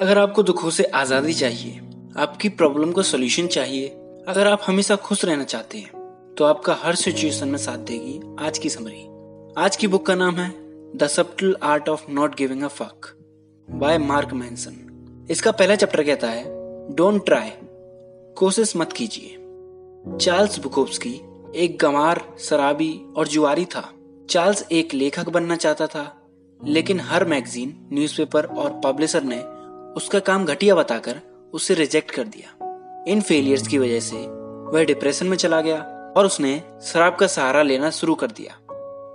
अगर आपको दुखों से आज़ादी चाहिए, आपकी प्रॉब्लम को सोल्यूशन चाहिए, अगर आप हमेशा खुश रहना चाहते हैं तो आपका हर सिचुएशन में साथ देगी आज की समरी आज की बुक का नाम है the subtle art of not giving a fuck by Mark Manson इसका पहला चैप्टर कहता है डोंट ट्राई कोशिश मत कीजिए। चार्ल्स बुकोव्सकी एक गंवार, शराबी और जुआरी था। चार्ल्स एक लेखक बनना चाहता था, लेकिन हर मैगजीन न्यूज़पेपर और पब्लिशर ने उसका काम घटिया बताकर उसे रिजेक्ट कर दिया। इन फेलियर्स की वजह से वह डिप्रेशन में चला गया और उसने शराब का सहारा लेना शुरू कर दिया।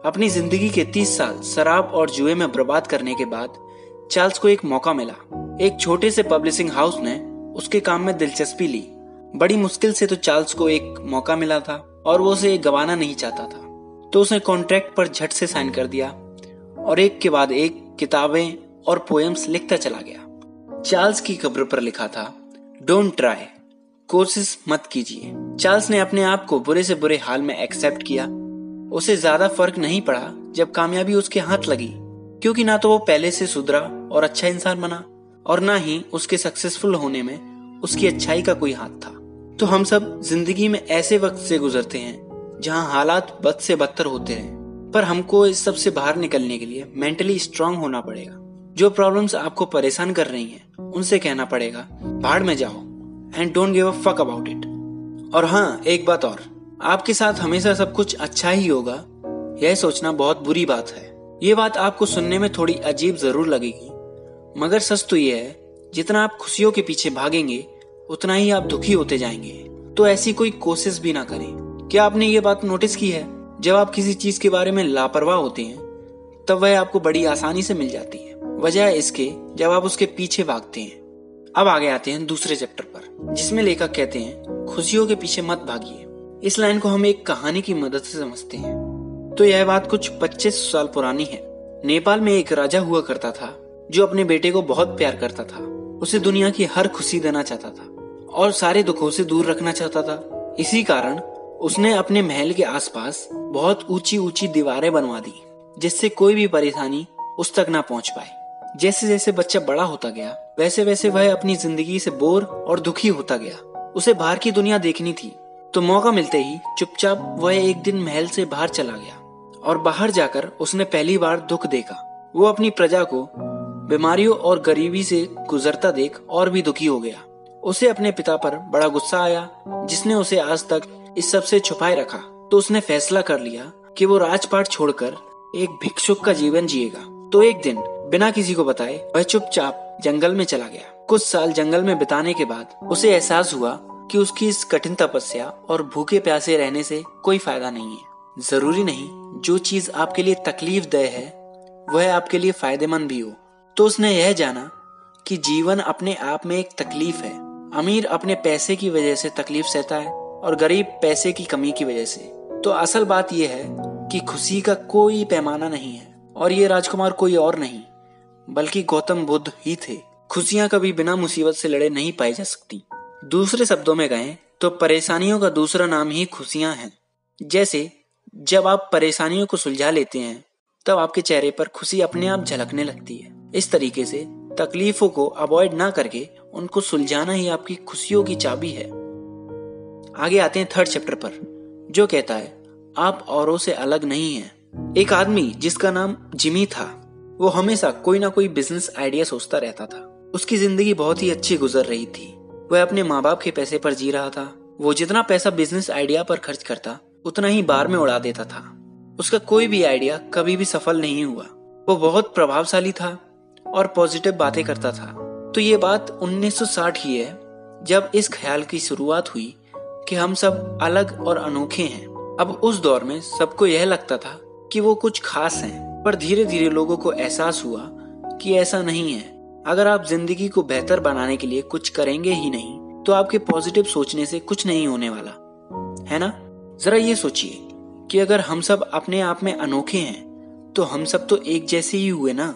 अपनी ज़िंदगी के तीस साल शराब और जुए में बर्बाद करने के बाद चार्ल्स को एक मौका मिला। एक छोटे से पब्लिशिंग हाउस ने उसके काम में दिलचस्पी ली। बड़ी मुश्किल से तो चार्ल्स को एक मौका मिला था और वो उसे गवाना नहीं चाहता था। तो उसने कॉन्ट्रैक्ट पर झट से साइन कर दिया और एक के बाद एक किताबें और पोएम्स लिखता चला गया। चार्ल्स की कब्र पर लिखा था डोंट ट्राई कोशिश मत कीजिए. चार्ल्स ने अपने आप को बुरे से बुरे हाल में एक्सेप्ट किया। उसे ज़्यादा फ़र्क नहीं पड़ा जब कामयाबी उसके हाथ लगी, क्योंकि ना तो वो पहले से सुधरा और अच्छा इंसान बना, और ना ही उसके सक्सेसफुल होने में उसकी अच्छाई का कोई हाथ था। तो हम सब ज़िंदगी में ऐसे वक्त से गुजरते हैं, जहाँ हालात बद से बदतर होते हैं, पर हमको इस सबसे बाहर निकलने के लिए मेंटली स्ट्रांग होना पड़ेगा। जो प्रॉब्लम्स आपको परेशान कर रही हैं, उनसे कहना पड़ेगा, भाड़ में जाओ and don't give a fuck about it और हाँ एक बात और। आपके साथ हमेशा सब कुछ अच्छा ही होगा, यह सोचना बहुत बुरी बात है। ये बात आपको सुनने में थोड़ी अजीब ज़रूर लगेगी। मगर सच तो ये है, जितना आप खुशियों के पीछे भागेंगे, उतना ही आप दुखी होते जाएँगे। तो ऐसी कोई कोशिश भी ना करें। क्या आपने ये बात नोटिस की है? जब आप किसी चीज़ के बारे में लापरवाह होते हैं, तब वह आपको बड़ी आसानी से मिल जाती है। वजह इसके, जब आप उसके पीछे भागते हैं। अब आगे आते हैं दूसरे चैप्टर पर, जिसमें लेखक कहते हैं, खुशियों के पीछे मत भागिए। इस लाइन को हम एक कहानी की मदद से समझते हैं। तो यह बात कुछ 25 साल पुरानी है। नेपाल में एक राजा हुआ करता था, जो अपने बेटे को बहुत प्यार करता था। उसे दुनिया की हर खुशी देना चाहता था, और सारे दुखों से दूर रखना चाहता था। इसी कारण उसने अपने महल के आसपास बहुत ऊँची ऊँची दीवारें बनवा दी, जिससे कोई भी परेशानी उस तक ना पहुँच पाए। जैसे जैसे बच्चा बड़ा होता गया, वैसे वैसे वह अपनी ज़िंदगी से बोर और दुखी होता गया। उसे बाहर की दुनिया देखनी थी। तो मौका मिलते ही चुपचाप वह एक दिन महल से बाहर चला गया और बाहर जाकर उसने पहली बार दुख देखा। वो अपनी प्रजा को बीमारियों और गरीबी से गुजरता देख और भी दुखी हो गया। उसे अपने पिता पर बड़ा गुस्सा आया, जिसने उसे आज तक इस सबसे छुपाए रखा। तो उसने फैसला कर लिया कि वो राजपाट छोड़कर एक भिक्षुक का जीवन जिएगा। तो एक दिन बिना किसी को बताए, वह चुपचाप जंगल में चला गया। कुछ साल जंगल में बिताने के बाद उसे एहसास हुआ कि उसकी इस कठिन तपस्या और भूखे प्यासे रहने से कोई फ़ायदा नहीं है। ज़रूरी नहीं, जो चीज़ आपके लिए तकलीफ़ दे है, वह आपके लिए फ़ायदेमंद भी हो। तो उसने यह जाना कि जीवन अपने आप में एक तकलीफ़ है। अमीर अपने पैसे की वजह से तकलीफ़ सहता है और गरीब पैसे की कमी की वजह से। तो असल बात यह है कि खुशी का कोई पैमाना नहीं है और ये राजकुमार कोई और नहीं। बल्कि गौतम बुद्ध ही थे। खुशियाँ कभी बिना मुसीबत से लड़े नहीं पाई जा सकती। दूसरे शब्दों में कहें तो परेशानियों का दूसरा नाम ही खुशियाँ हैं। जैसे, जब आप परेशानियों को सुलझा लेते हैं, तब आपके चेहरे पर खुशी अपने आप झलकने लगती है। इस तरीके से, तकलीफों को अवॉइड ना करके, उनको सुलझाना ही आपकी खुशियों की चाबी है। आगे आते हैं थर्ड चैप्टर पर, जो कहता है, आप औरों से अलग नहीं हैं। एक आदमी, जिसका नाम जिमी था वो हमेशा कोई ना कोई बिज़नेस आइडिया सोचता रहता था। उसकी ज़िंदगी बहुत ही अच्छी गुजर रही थी। वह अपने माँ बाप के पैसे पर जी रहा था। वो जितना पैसा बिज़नेस आइडिया पर खर्च करता, उतना ही बार में उड़ा देता था। उसका कोई भी आइडिया कभी भी सफल नहीं हुआ। वो बहुत प्रभावशाली था और पॉजिटिव बातें करता था। तो ये बात 1960 ही है, जब इस ख्याल की शुरुआत हुई कि हम सब अलग और अनोखे हैं। अब उस दौर में सबको यह लगता था कि वो कुछ खास हैं। पर धीरे धीरे लोगों को एहसास हुआ कि ऐसा नहीं है। अगर आप ज़िंदगी को बेहतर बनाने के लिए कुछ करेंगे ही नहीं तो आपके पॉजिटिव सोचने से कुछ नहीं होने वाला। है ना? जरा ये सोचिए कि अगर हम सब अपने आप में अनोखे हैं तो हम सब तो एक जैसे ही हुए ना?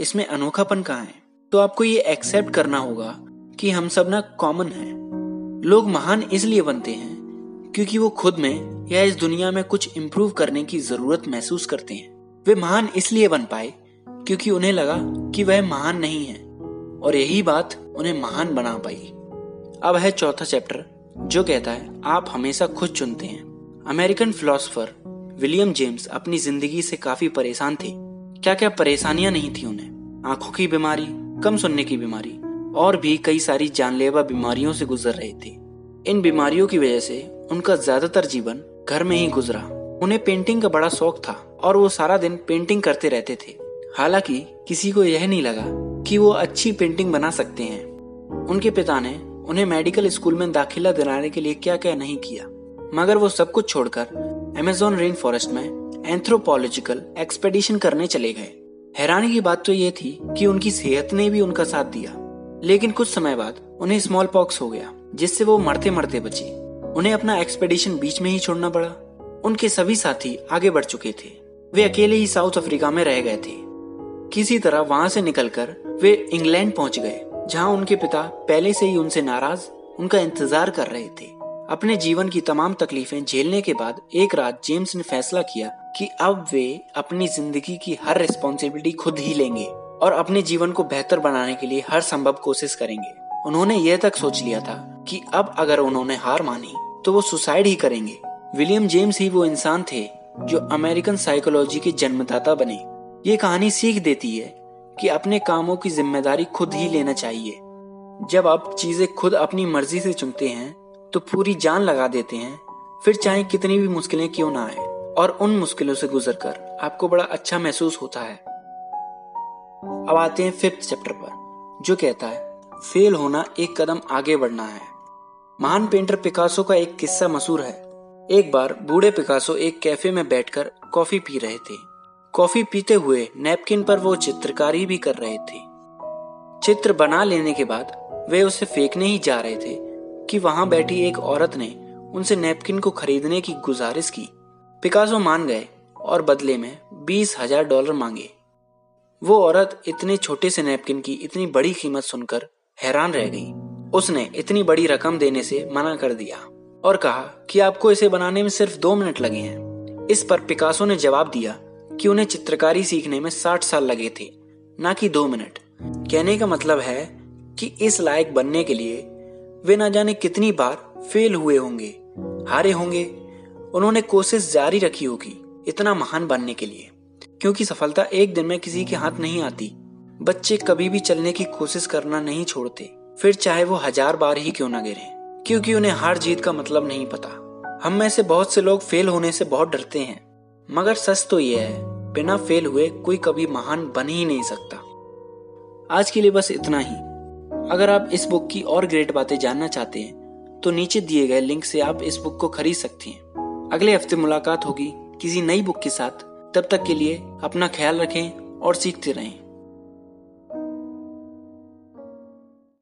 इसमें अनोखापन कहाँ है? तो आपको ये एक्सेप्ट करना होगा कि हम सब ना कॉमन हैं। लोग महान इसलिए बनते हैं क्योंकि वो खुद में या इस दुनिया में कुछ इम्प्रूव करने की ज़रूरत महसूस करते हैं। वे महान इसलिए बन पाए क्योंकि उन्हें लगा कि वह महान नहीं है, और यही बात उन्हें महान बना पाई। अब है चौथा चैप्टर, जो कहता है, आप हमेशा खुद चुनते हैं। अमेरिकन फिलोसोफर विलियम जेम्स अपनी ज़िंदगी से काफ़ी परेशान थे। क्या क्या परेशानियाँ नहीं थी उन्हें? आँखों की बीमारी, कम सुनने की बीमारी, और भी कई सारी जानलेवा बीमारियों से गुजर रहे थे। इन बीमारियों की वजह से उनका ज़्यादातर जीवन घर में ही गुजरा। उन्हें पेंटिंग का बड़ा शौक था और वो सारा दिन पेंटिंग करते रहते थे। हालाँकि किसी को यह नहीं लगा कि वो अच्छी पेंटिंग बना सकते हैं। उनके पिता ने उन्हें मेडिकल स्कूल में दाखिला दिलाने के लिए क्या क्या नहीं किया। मगर वो सब कुछ छोड़कर अमेजोन रेन फॉरेस्ट में एंथ्रोपोलॉजिकल एक्सपेडिशन करने चले गए। हैरानी की बात तो ये थी कि उनकी सेहत ने भी उनका साथ दिया। लेकिन कुछ समय बाद उन्हें स्मॉल पॉक्स हो गया, जिससे वो मरते मरते बची। उन्हें अपना एक्सपेडिशन बीच में ही छोड़ना पड़ा। उनके सभी साथी आगे बढ़ चुके थे। वे अकेले ही साउथ अफ्रीका में रह गए थे। किसी तरह वहाँ से निकलकर वे इंग्लैंड पहुँच गए, जहाँ उनके पिता पहले से ही उनसे नाराज़, उनका इंतज़ार कर रहे थे। अपने जीवन की तमाम तकलीफें झेलने के बाद एक रात जेम्स ने फैसला किया कि अब वे अपनी ज़िंदगी की हर रिस्पॉन्सिबिलिटी खुद ही लेंगे और अपने जीवन को बेहतर बनाने के लिए हर संभव कोशिश करेंगे। उन्होंने यह तक सोच लिया था कि अब अगर उन्होंने हार मानी तो वो सुसाइड ही करेंगे। विलियम जेम्स ही वो इंसान थे जो अमेरिकन साइकोलॉजी के जन्मदाता बने। ये कहानी सीख देती है कि अपने कामों की ज़िम्मेदारी खुद ही लेना चाहिए। जब आप चीज़ें खुद अपनी मर्ज़ी से चुनते हैं तो पूरी जान लगा देते हैं, फिर चाहे कितनी भी मुश्किलें क्यों ना आए, और उन मुश्किलों से गुजरकर आपको बड़ा अच्छा महसूस होता है। अब आते हैं फिफ्थ चैप्टर पर, जो कहता है, फेल होना एक कदम आगे बढ़ना है। महान पेंटर पिकासो का एक किस्सा मशहूर है। एक बार बूढ़े पिकासो एक कैफ़े में बैठकर कॉफ़ी पी रहे थे। कॉफ़ी पीते हुए नैपकिन पर वो चित्रकारी भी कर रहे थे। चित्र बना लेने के बाद वे उसे फेंकने ही जा रहे थे कि वहाँ बैठी एक औरत ने उनसे नैपकिन को खरीदने की गुजारिश की। पिकासो मान गए और बदले में बीस हज़ार डॉलर मांगे। वो औरत इतने छोटे से नैपकिन की इतनी बड़ी कीमत सुनकर हैरान रह गई। उसने इतनी बड़ी रकम देने से मना कर दिया। और कहा कि आपको इसे बनाने में सिर्फ़ दो मिनट लगे हैं। इस पर पिकासो ने जवाब दिया कि उन्हें चित्रकारी सीखने में साठ साल लगे थे, ना कि दो मिनट। कहने का मतलब है कि इस लायक बनने के लिए वे ना जाने कितनी बार फेल हुए होंगे, हारे होंगे। उन्होंने कोशिश जारी रखी होगी इतना महान बनने के लिए, क्योंकि सफलता एक दिन में किसी के हाथ नहीं आती। बच्चे कभी भी चलने की कोशिश करना नहीं छोड़ते, फिर चाहे वो हज़ार बार ही क्यों ना गिरे। क्योंकि उन्हें हार जीत का मतलब नहीं पता। हम में से बहुत से लोग फेल होने से बहुत डरते हैं। मगर सच तो यह है, बिना फेल हुए कोई कभी महान बन ही नहीं सकता। आज के लिए बस इतना ही। अगर आप इस बुक की और ग्रेट बातें जानना चाहते हैं तो नीचे दिए गए लिंक से आप इस बुक को खरीद सकती हैं। अगले हफ़्ते मुलाकात होगी किसी नई बुक के साथ। तब तक के लिए अपना ख्याल रखें और सीखते रहें।